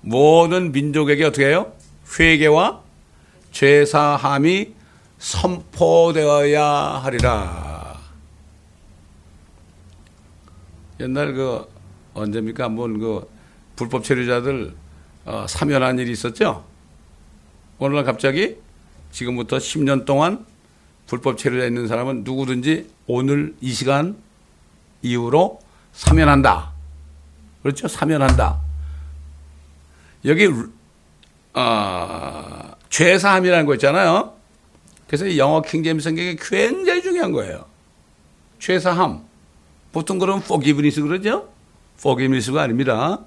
모든 민족에게 어떻게 해요? 회개와 죄사함이 선포되어야 하리라. 옛날 그 언제입니까? 한번 그 불법 체류자들 어, 사면한 일이 있었죠? 오늘날 갑자기 지금부터 10년 동안 불법 체류자 있는 사람은 누구든지 오늘 이 시간 이후로 사면한다. 그렇죠? 사면한다. 여기 어, 죄사함이라는 거 있잖아요. 그래서 영어 킹제임 성경이 굉장히 중요한 거예요. 죄사함. 보통 그러면 forgiveness 그러죠? forgiveness가 아닙니다.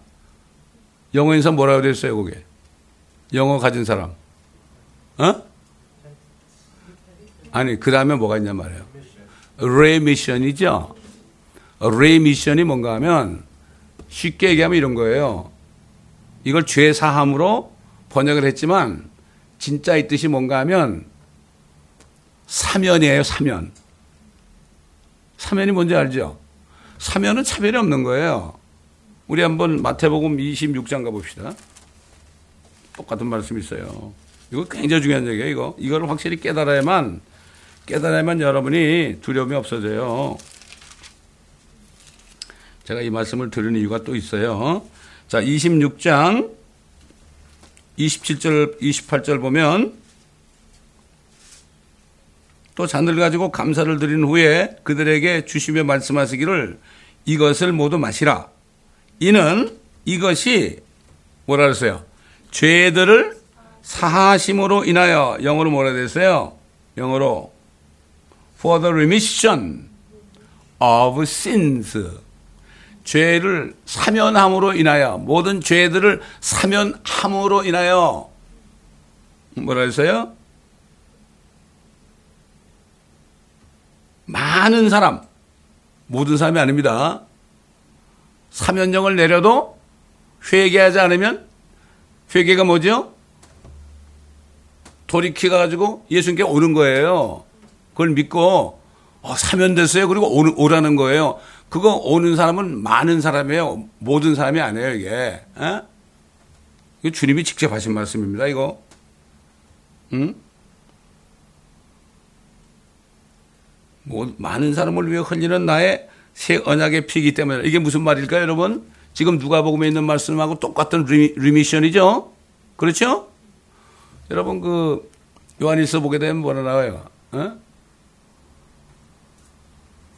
영어에서 뭐라고 됐어요, 그게? 영어 가진 사람. 어? 아니, 그 다음에 뭐가 있냐 말이에요. remission이죠? remission이 뭔가 하면 쉽게 얘기하면 이런 거예요. 이걸 죄 사함으로 번역을 했지만 진짜 이 뜻이 뭔가 하면 사면이에요, 사면. 사면이 뭔지 알죠? 사면은 차별이 없는 거예요. 우리 한번 마태복음 26장 가봅시다. 똑같은 말씀이 있어요. 이거 굉장히 중요한 얘기예요, 이거. 이걸 확실히 깨달아야만, 깨달아야만 여러분이 두려움이 없어져요. 제가 이 말씀을 들은 이유가 또 있어요. 자, 26장 27절, 28절 보면 또 잔을 가지고 감사를 드린 후에 그들에게 주시며 말씀하시기를 이것을 모두 마시라. 이는 이것이 뭐라 그랬어요? 죄들을 사하심으로 인하여 영어로 뭐라 됐어요? 영어로 for the remission of sins 죄를 사면함으로 인하여 모든 죄들을 사면함으로 인하여 뭐라 했어요? 많은 사람 모든 사람이 아닙니다. 사면령을 내려도 회개하지 않으면 회개가 뭐죠? 돌이켜 가지고 예수님께 오는 거예요. 그걸 믿고 어, 사면 됐어요. 그리고 오, 오라는 거예요. 그거 오는 사람은 많은 사람이에요. 모든 사람이 아니에요, 이게. 에? 이거 주님이 직접 하신 말씀입니다, 이거. 응? 뭐, 많은 사람을 위해 흘리는 나의 새 언약의 피기 때문에 이게 무슨 말일까요, 여러분? 지금 누가복음에 있는 말씀하고 똑같은 리미, 리미션이죠? 그렇죠? 여러분 그 요한일서 보게 되면 뭐라 나와요? 어?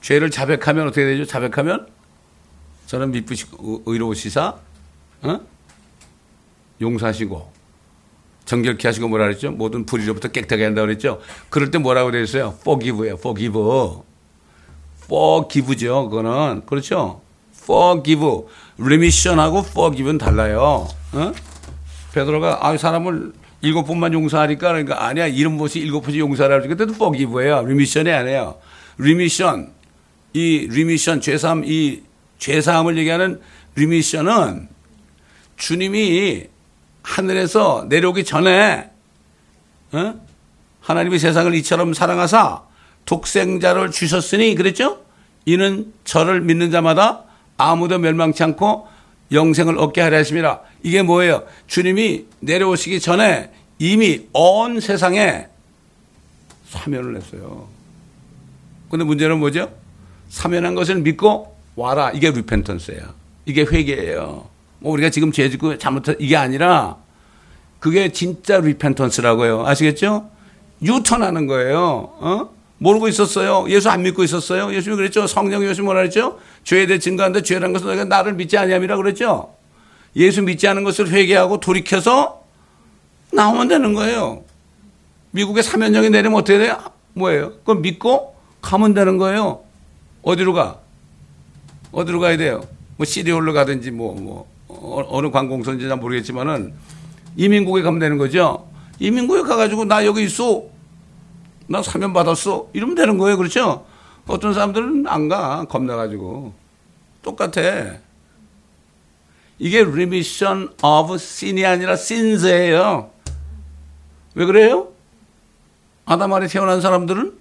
죄를 자백하면 어떻게 되죠? 자백하면 저는 미쁘시고 의로우시사 어? 용사시고 정결케 하시고 뭐라 그랬죠? 모든 불의로부터 깨끗하게 한다고 그랬죠? 그럴 때 뭐라고 있어요? forgive예요. forgive. forgive죠. 그거는. 그렇죠? forgive. remission하고 forgive는 달라요. 어? 베드로가 아 사람을 일곱 번만 용서하니까 그러니까 아니야 이름 못이 일곱 번씩 용서하라 그러니까 그때도 forgive예요. remission이 아니에요. remission 이 remission 죄사함 이 죄사함을 얘기하는 remission은 주님이 하늘에서 내려오기 전에 어? 하나님이 세상을 이처럼 사랑하사 독생자를 주셨으니 그랬죠? 이는 저를 믿는 자마다 아무도 멸망치 않고 영생을 얻게 하려 했습니다. 이게 뭐예요? 주님이 내려오시기 전에 이미 온 세상에 사면을 했어요. 근데 문제는 뭐죠? 사면한 것을 믿고 와라. 이게 리펜턴스예요. 이게 회개예요. 뭐 우리가 지금 죄 짓고 잘못한 이게 아니라 그게 진짜 리펜턴스라고요. 아시겠죠? 유턴하는 거예요. 어? 모르고 있었어요. 예수 안 믿고 있었어요. 예수님이 그랬죠. 성령 예수 뭐라 그랬죠? 죄에 대해 증거하는데 죄라는 것은 너희가 나를 믿지 아니함이라 그랬죠. 예수 믿지 않은 것을 회개하고 돌이켜서 나오면 되는 거예요. 미국에 사면령이 내리면 어떻게 돼요? 뭐예요? 그걸 믿고 가면 되는 거예요. 어디로 가? 어디로 가야 돼요? 뭐 시리올로 가든지 뭐, 뭐, 어, 어느 관공서인지 잘 모르겠지만은 이민국에 가면 되는 거죠. 이민국에 가가지고 나 여기 있어. 나 사면 받았어. 이러면 되는 거예요. 그렇죠? 어떤 사람들은 안 가. 겁나가지고. 똑같아. 이게 remission of sin이 아니라 sins예요. 왜 그래요? 아담 아래 태어난 사람들은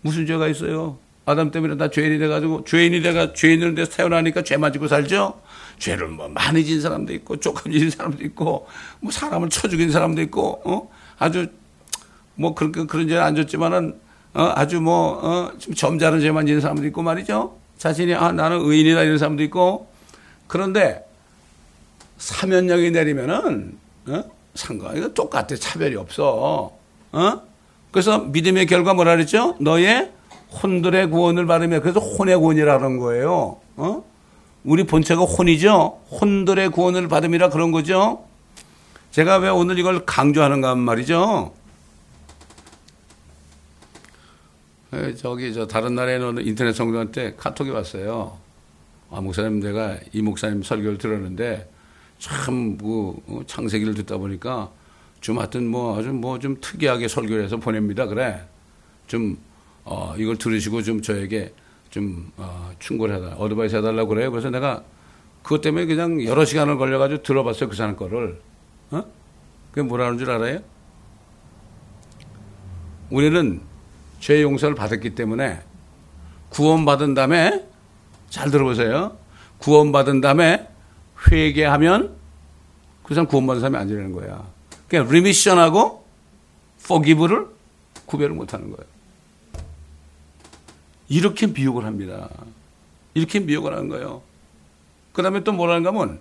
무슨 죄가 있어요? 아담 때문에 다 죄인이 돼가지고 죄인이 돼가 죄인으로 돼서 태어나니까 죄만 지고 살죠. 죄를 뭐 많이 진 사람도 있고 조금 진 사람도 있고 뭐 사람을 쳐 죽인 사람도 있고 어? 아주 뭐 그런 그런 죄는 안 졌지만은 어? 아주 뭐 어? 좀 점잖은 죄만 지는 사람도 있고 말이죠. 자신이 아 나는 의인이다 이런 사람도 있고 그런데 사면령이 내리면은 어? 상관 이거 똑같아 차별이 없어. 어? 그래서 믿음의 결과 뭐라 그랬죠? 너의 혼들의 구원을 받으며 그래서 혼의 구원이라는 거예요. 어? 우리 본체가 혼이죠. 혼들의 구원을 받음이라 그런 거죠. 제가 왜 오늘 이걸 강조하는가 말이죠. 저기 저 다른 나라에는 인터넷 성도한테 카톡이 왔어요. 아 목사님 내가 이 목사님 설교를 들었는데 참그 어, 창세기를 듣다 보니까 좀 하여튼 뭐 아주 뭐 좀 특이하게 설교를 해서 보냅니다. 그래. 좀, 어, 이걸 들으시고 좀 저에게 좀, 어, 충고를 해달라, 어드바이스 해달라고 그래요. 그래서 내가 그것 때문에 그냥 여러 시간을 걸려가지고 들어봤어요. 그 사람 거를. 어? 그게 뭐라는 줄 알아요? 우리는 죄 용서를 받았기 때문에 구원받은 다음에 잘 들어보세요. 구원받은 다음에 회개하면 그 사람 구원받은 사람이 아니라는 거야. 그냥 리미션하고 forgive를 구별을 못하는 거예요. 이렇게 미혹을 합니다. 이렇게 미혹을 하는 거예요. 그 다음에 또 뭐라는가 하면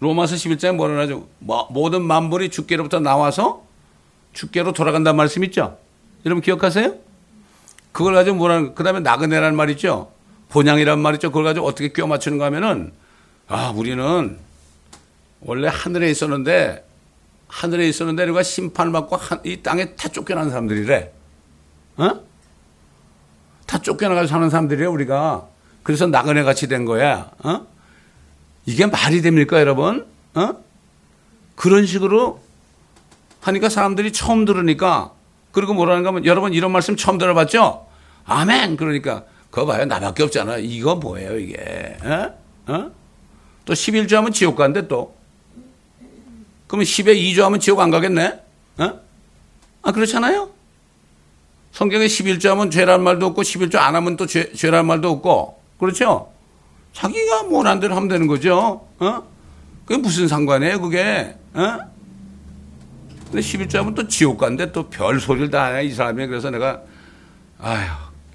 로마서 11장에 뭐라 하죠? 뭐, 모든 만물이 주께로부터 나와서 주께로 돌아간다는 말씀 있죠? 여러분 기억하세요? 그걸 가지고 뭐라는, 그 다음에 나그네라는 말 있죠? 본향이란 말 있죠? 그걸 가지고 어떻게 끼워 맞추는가 하면은, 아, 우리는 원래 하늘에 있었는데 하늘에 있었는데 우리가 심판을 받고 이 땅에 다 쫓겨난 사람들이래. 어? 다 쫓겨나가서 사는 사람들이래 우리가. 그래서 나그네 같이 된 거야. 어? 이게 말이 됩니까 여러분? 어? 그런 식으로 하니까 사람들이 처음 들으니까 그리고 뭐라는가 하면 여러분 이런 말씀 처음 들어봤죠? 아멘. 그러니까 그거 봐요. 나밖에 없잖아. 이거 뭐예요 이게? 어? 어? 또 11조 하면 지옥 간대 또. 그러면 10에 2조 하면 지옥 안 가겠네? 어? 아, 그렇잖아요? 성경에 11조 하면 죄란 말도 없고 11조 안 하면 또 죄, 죄란 말도 없고. 그렇죠? 자기가 원한 대로 하면 되는 거죠. 어? 그게 무슨 상관이에요, 그게? 어? 근데 11조 하면 또 지옥 간데 또 별 소리를 다 하냐, 이 사람이. 그래서 내가, 아휴,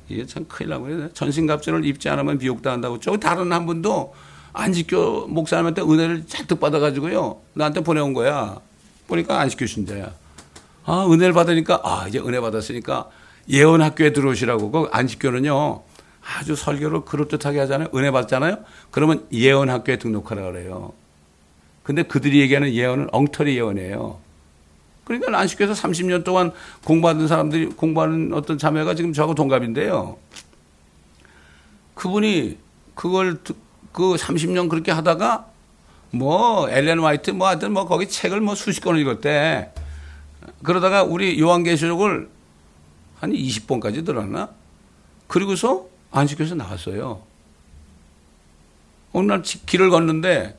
이게 참 큰일 나고 전신갑주를 입지 않으면 비옥당한다고. 저 다른 한 분도 안식교 목사님한테 은혜를 잔뜩 받아가지고요. 나한테 보내온 거야. 보니까 안식교 신자야. 아, 은혜를 받으니까, 아, 이제 은혜 받았으니까 예언 학교에 들어오시라고. 그 안식교는요, 아주 설교를 그럴듯하게 하잖아요. 은혜 받잖아요. 그러면 예언 학교에 등록하라 그래요. 근데 그들이 얘기하는 예언은 엉터리 예언이에요. 그러니까 안식교에서 30년 동안 공부하는 사람들이, 공부하는 어떤 자매가 지금 저하고 동갑인데요. 그분이 그걸 그 30년 그렇게 하다가 뭐 엘렌 화이트 뭐 하여튼 뭐 거기 책을 뭐 수십 권을 읽었대. 그러다가 우리 요한계시록을 한 20번까지 들었나? 그리고서 안식교에서 나왔어요. 어느 날 길을 걷는데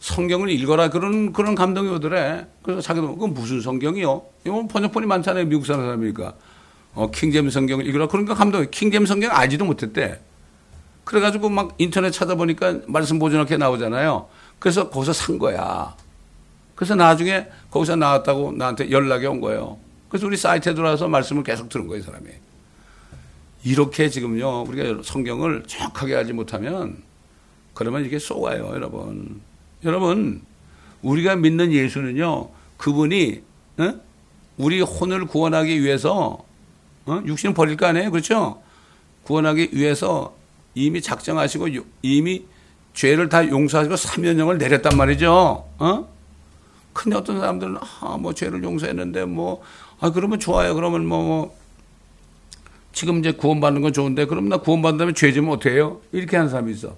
성경을 읽어라 그런 그런 감동이 오더래. 그래서 자기도 그 무슨 성경이요? 이거 번역본이 많잖아요. 미국 사는 사람이니까. 어, 킹제임 성경을 읽어라. 그러니까 감동이 킹제임 성경 알지도 못했대. 그래가지고 막 인터넷 찾아보니까 말씀 보존학회 나오잖아요. 그래서 거기서 산 거야. 그래서 나중에 거기서 나왔다고 나한테 연락이 온 거예요. 그래서 우리 사이트에 들어와서 말씀을 계속 들은 거예요, 사람이. 이렇게 지금요, 우리가 성경을 정확하게 알지 못하면 그러면 이게 쏘가요, 여러분. 여러분, 우리가 믿는 예수는요, 그분이, 어? 우리 혼을 구원하기 위해서, 어? 육신을 버릴 거 아니에요? 그렇죠? 구원하기 위해서 이미 작정하시고 이미 죄를 다 용서하시고 사면형을 내렸단 말이죠. 어? 근데 어떤 사람들은, 아, 뭐, 죄를 용서했는데, 뭐, 아, 그러면 좋아요. 그러면 뭐, 뭐 지금 이제 구원받는 건 좋은데, 그럼 나 구원받는다면 죄 지면 어떡해요? 이렇게 하는 사람이 있어.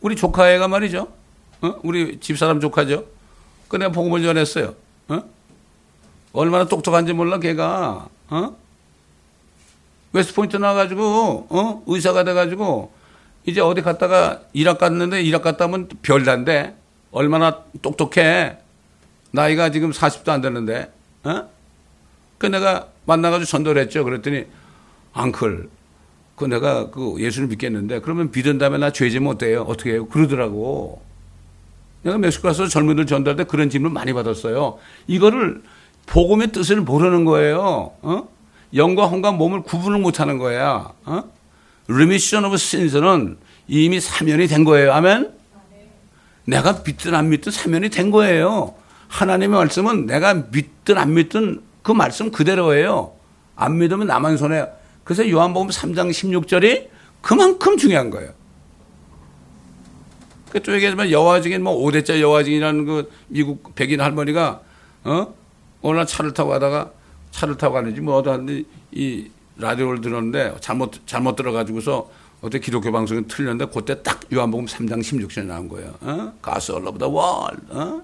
우리 조카애가 말이죠. 어? 우리 집사람 조카죠. 그 내가 복음을 전했어요. 어? 얼마나 똑똑한지 몰라, 걔가. 어? 웨스트포인트 나와가지고, 어? 의사가 돼가지고, 이제 어디 갔다가 이락 갔는데, 이락 갔다 하면 별난데, 얼마나 똑똑해. 나이가 지금 40도 안 되는데, 어? 그 내가 만나가지고 전도를 했죠. 그랬더니, uncle, 그 내가 그 예수를 믿겠는데, 그러면 믿은 다음에 나 죄 지면 어때요? 어떻게 해요? 그러더라고. 내가 멕시코 가서 젊은이들 전도할 때 그런 질문을 많이 받았어요. 이거를 복음의 뜻을 모르는 거예요. 어? 영과 혼과 몸을 구분을 못 하는 거야. 어? remission of sins는 이미 사면이 된 거예요. 아멘? 내가 믿든 안 믿든 사면이 된 거예요. 하나님의 말씀은 내가 믿든 안 믿든 그 말씀 그대로예요. 안 믿으면 나만 손해. 그래서 요한복음 3장 16절이 그만큼 중요한 거예요. 그또 얘기하지만 여화 증인 뭐 5대째 여화 증인이라는 그 미국 백인 할머니가 어? 어느 날 차를 타고 가다가 차를 타고 가는지 뭐 어디 하는데 이 라디오를 들었는데 잘못 잘못 들어가지고서 어떻게 기독교 방송이 틀렸는데 그때 딱 요한복음 3장 16절에 나온 거예요. 어? Over the world. 어?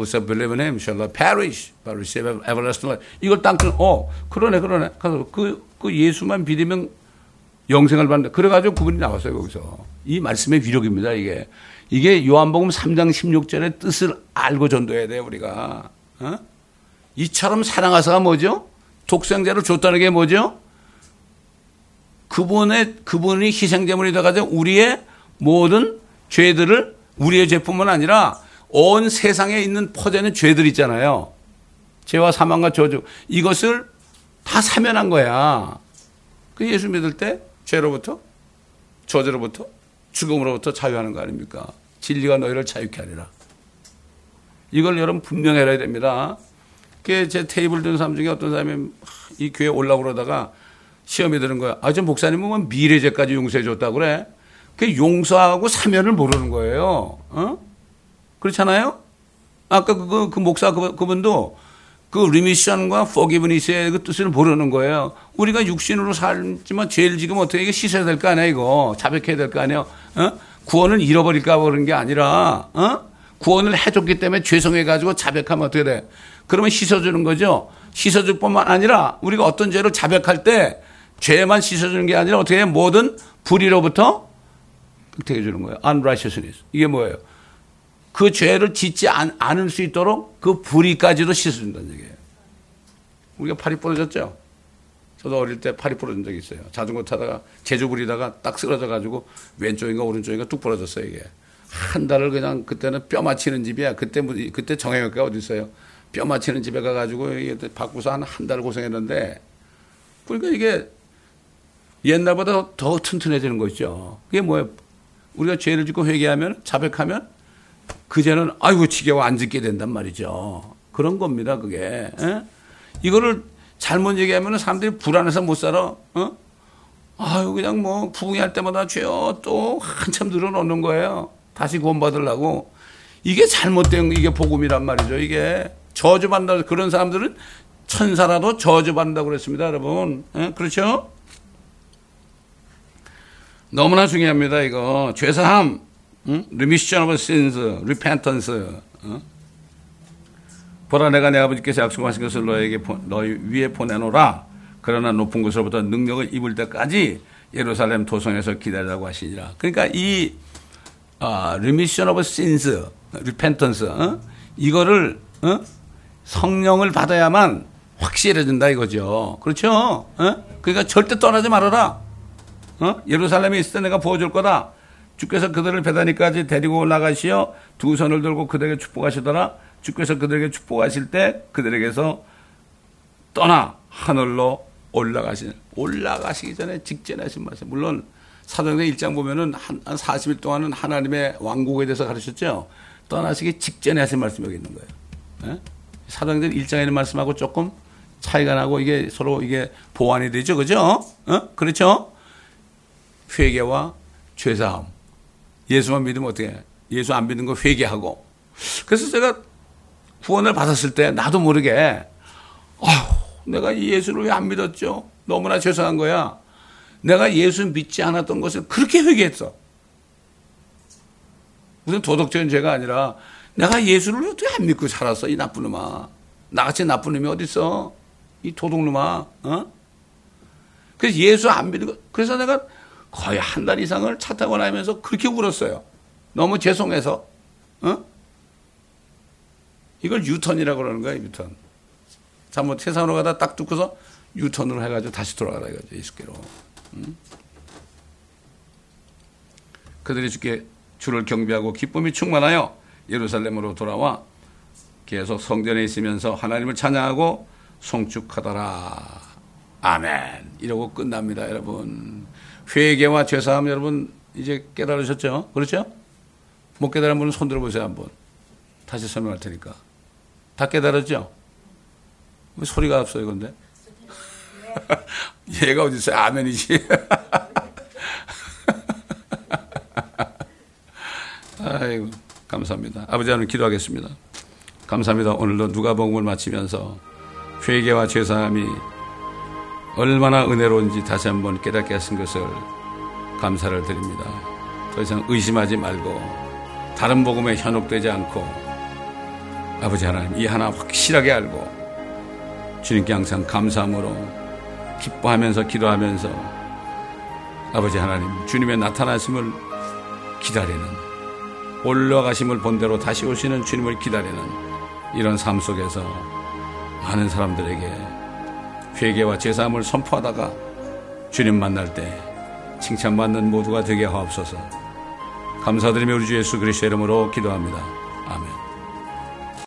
Whoso believe in him shall not perish, but receive everlasting life. 이걸 딱, 어, 그러네, 그러네. 그래서 그, 그 예수만 믿으면 영생을 받는다. 그래가지고 그분이 나왔어요, 거기서. 이 말씀의 위력입니다, 이게. 이게 요한복음 3장 16절의 뜻을 알고 전도해야 돼요, 우리가. 어? 이처럼 사랑하사가 뭐죠? 독생자를 줬다는 게 뭐죠? 그분의, 그분이 희생제물이 돼가지고 우리의 모든 죄들을 우리의 죄뿐만 아니라 온 세상에 있는 퍼져있는 죄들 있잖아요. 죄와 사망과 저주. 이것을 다 사면한 거야. 그 예수 믿을 때 죄로부터, 저주로부터, 죽음으로부터 자유하는 거 아닙니까? 진리가 너희를 자유케 하리라. 이걸 여러분 분명히 해야 됩니다. 그제 테이블 든 사람 중에 어떤 사람이 이 교회 올라고 그러다가 시험이 드는 거야. 아, 저 목사님은 뭐 미래죄까지 용서해 줬다고 그래. 그 용서하고 사면을 모르는 거예요. 어? 그렇잖아요? 아까 그, 그 목사 그, 그분도 그 리미션과 포기브니스의 그 뜻을 모르는 거예요. 우리가 육신으로 살지만 제일 지금 어떻게 이게 씻어야 될 거 아니야, 이거. 자백해야 될 거 아니야. 어? 구원을 잃어버릴까 그런 게 아니라, 어? 구원을 해줬기 때문에 죄송해가지고 자백하면 어떻게 돼? 그러면 씻어주는 거죠. 씻어줄 뿐만 아니라 우리가 어떤 죄를 자백할 때 죄만 씻어주는 게 아니라 어떻게 해? 모든 불의로부터 어떻게 해주는 거예요? unrighteousness. 이게 뭐예요? 그 죄를 짓지 않, 않을 수 있도록 그 불의까지도 씻어준다는 얘기예요. 우리가 팔이 부러졌죠? 저도 어릴 때 팔이 부러진 적이 있어요. 자전거 타다가 제주 부리다가 딱 쓰러져 가지고 왼쪽인가 오른쪽인가 뚝 부러졌어요, 이게. 한 달을 그냥 그때는 뼈 맞히는 집이야. 그때 뭐, 그때 정형외과가 어디 있어요? 뼈 맞히는 집에 가 가지고 이게 바꾸서 한 한 달 고생했는데 그러니까 이게 옛날보다 더 튼튼해지는 거 있죠. 그게 뭐예요? 우리가 죄를 짓고 회개하면 자백하면 그 죄는 아이고 지겨워 안 짓게 된단 말이죠. 그런 겁니다. 그게 에? 이거를 잘못 얘기하면 사람들이 불안해서 못 살아. 어? 아유 그냥 뭐 부흥할 때마다 죄요 또 한참 늘어놓는 거예요. 다시 구원받으려고 이게 잘못된 이게 복음이란 말이죠. 이게 저주받는다 그런 사람들은 천사라도 저주받는다고 그랬습니다, 여러분. 에? 그렇죠? 너무나 중요합니다, 이거. 죄사함, 응? remission of sins, repentance. 어? 보라 내가 내 아버지께서 약속하신 것을 너에게 너희 위에 보내노라. 그러나 높은 곳으로부터 능력을 입을 때까지 예루살렘 도성에서 기다리라고 하시니라. 그러니까 이 아, remission of sins, repentance 어? 이거를 어? 성령을 받아야만 확실해진다 이거죠. 그렇죠? 어? 그러니까 절대 떠나지 말아라. 어? 예루살렘에 있을 때 내가 보여줄 거다. 주께서 그들을 베다니까지 데리고 올라가시어 두 손을 들고 그들에게 축복하시더라. 주께서 그들에게 축복하실 때 그들에게서 떠나 하늘로 올라가시 올라가시기 전에 직전에 하신 말씀. 물론 사도행전 1장 보면은 한, 한 40일 동안은 하나님의 왕국에 대해서 가르쳤죠. 떠나시기 직전에 하신 말씀이 여기 있는 거예요. 예? 사도행전 1장에 있는 말씀하고 조금 차이가 나고 이게 서로 이게 보완이 되죠. 그죠? 어? 그렇죠? 회개와 죄사함. 예수만 믿으면 어떻게 해? 예수 안 믿는 거 회개하고. 그래서 제가 구원을 받았을 때 나도 모르게 아휴, 내가 예수를 왜 안 믿었죠? 너무나 죄송한 거야. 내가 예수 믿지 않았던 것을 그렇게 회개했어. 무슨 도덕적인 죄가 아니라 내가 예수를 어떻게 안 믿고 살았어 이 나쁜 놈아. 나같이 나쁜 놈이 어딨어? 이 도둑놈아. 어? 그래서 예수 안 믿고 그래서 내가 거의 한 달 이상을 차 타고 나면서 그렇게 울었어요. 너무 죄송해서. 어? 이걸 유턴이라고 그러는 거야, 유턴. 잘못 세상으로 가다 딱 듣고서 유턴으로 해가지고 다시 돌아가라 이거죠, 예수께로. 응? 그들이 주께 주를 경배하고 기쁨이 충만하여 예루살렘으로 돌아와 계속 성전에 있으면서 하나님을 찬양하고 송축하더라. 아멘. 이러고 끝납니다, 여러분. 회개와 죄사함 여러분 이제 깨달으셨죠? 그렇죠? 못 깨달은 분은 손 들어보세요, 한번. 다시 설명할 테니까. 다 깨달았죠? 왜 소리가 없어요, 근데? 얘가 어디 있어요? 아멘이지. 아이고, 감사합니다. 아버지 하나님 기도하겠습니다. 감사합니다. 오늘도 누가복음을 마치면서 회개와 죄사함이 얼마나 은혜로운지 다시 한번 깨닫게 하신 것을 감사를 드립니다. 더 이상 의심하지 말고 다른 복음에 현혹되지 않고 아버지 하나님 이 하나 확실하게 알고 주님께 항상 감사함으로 기뻐하면서 기도하면서 아버지 하나님 주님의 나타나심을 기다리는 올라가심을 본대로 다시 오시는 주님을 기다리는 이런 삶 속에서 많은 사람들에게 회개와 제사함을 선포하다가 주님 만날 때 칭찬받는 모두가 되게 하옵소서. 감사드리며 우리 주 예수 그리스도 이름으로 기도합니다. 아멘.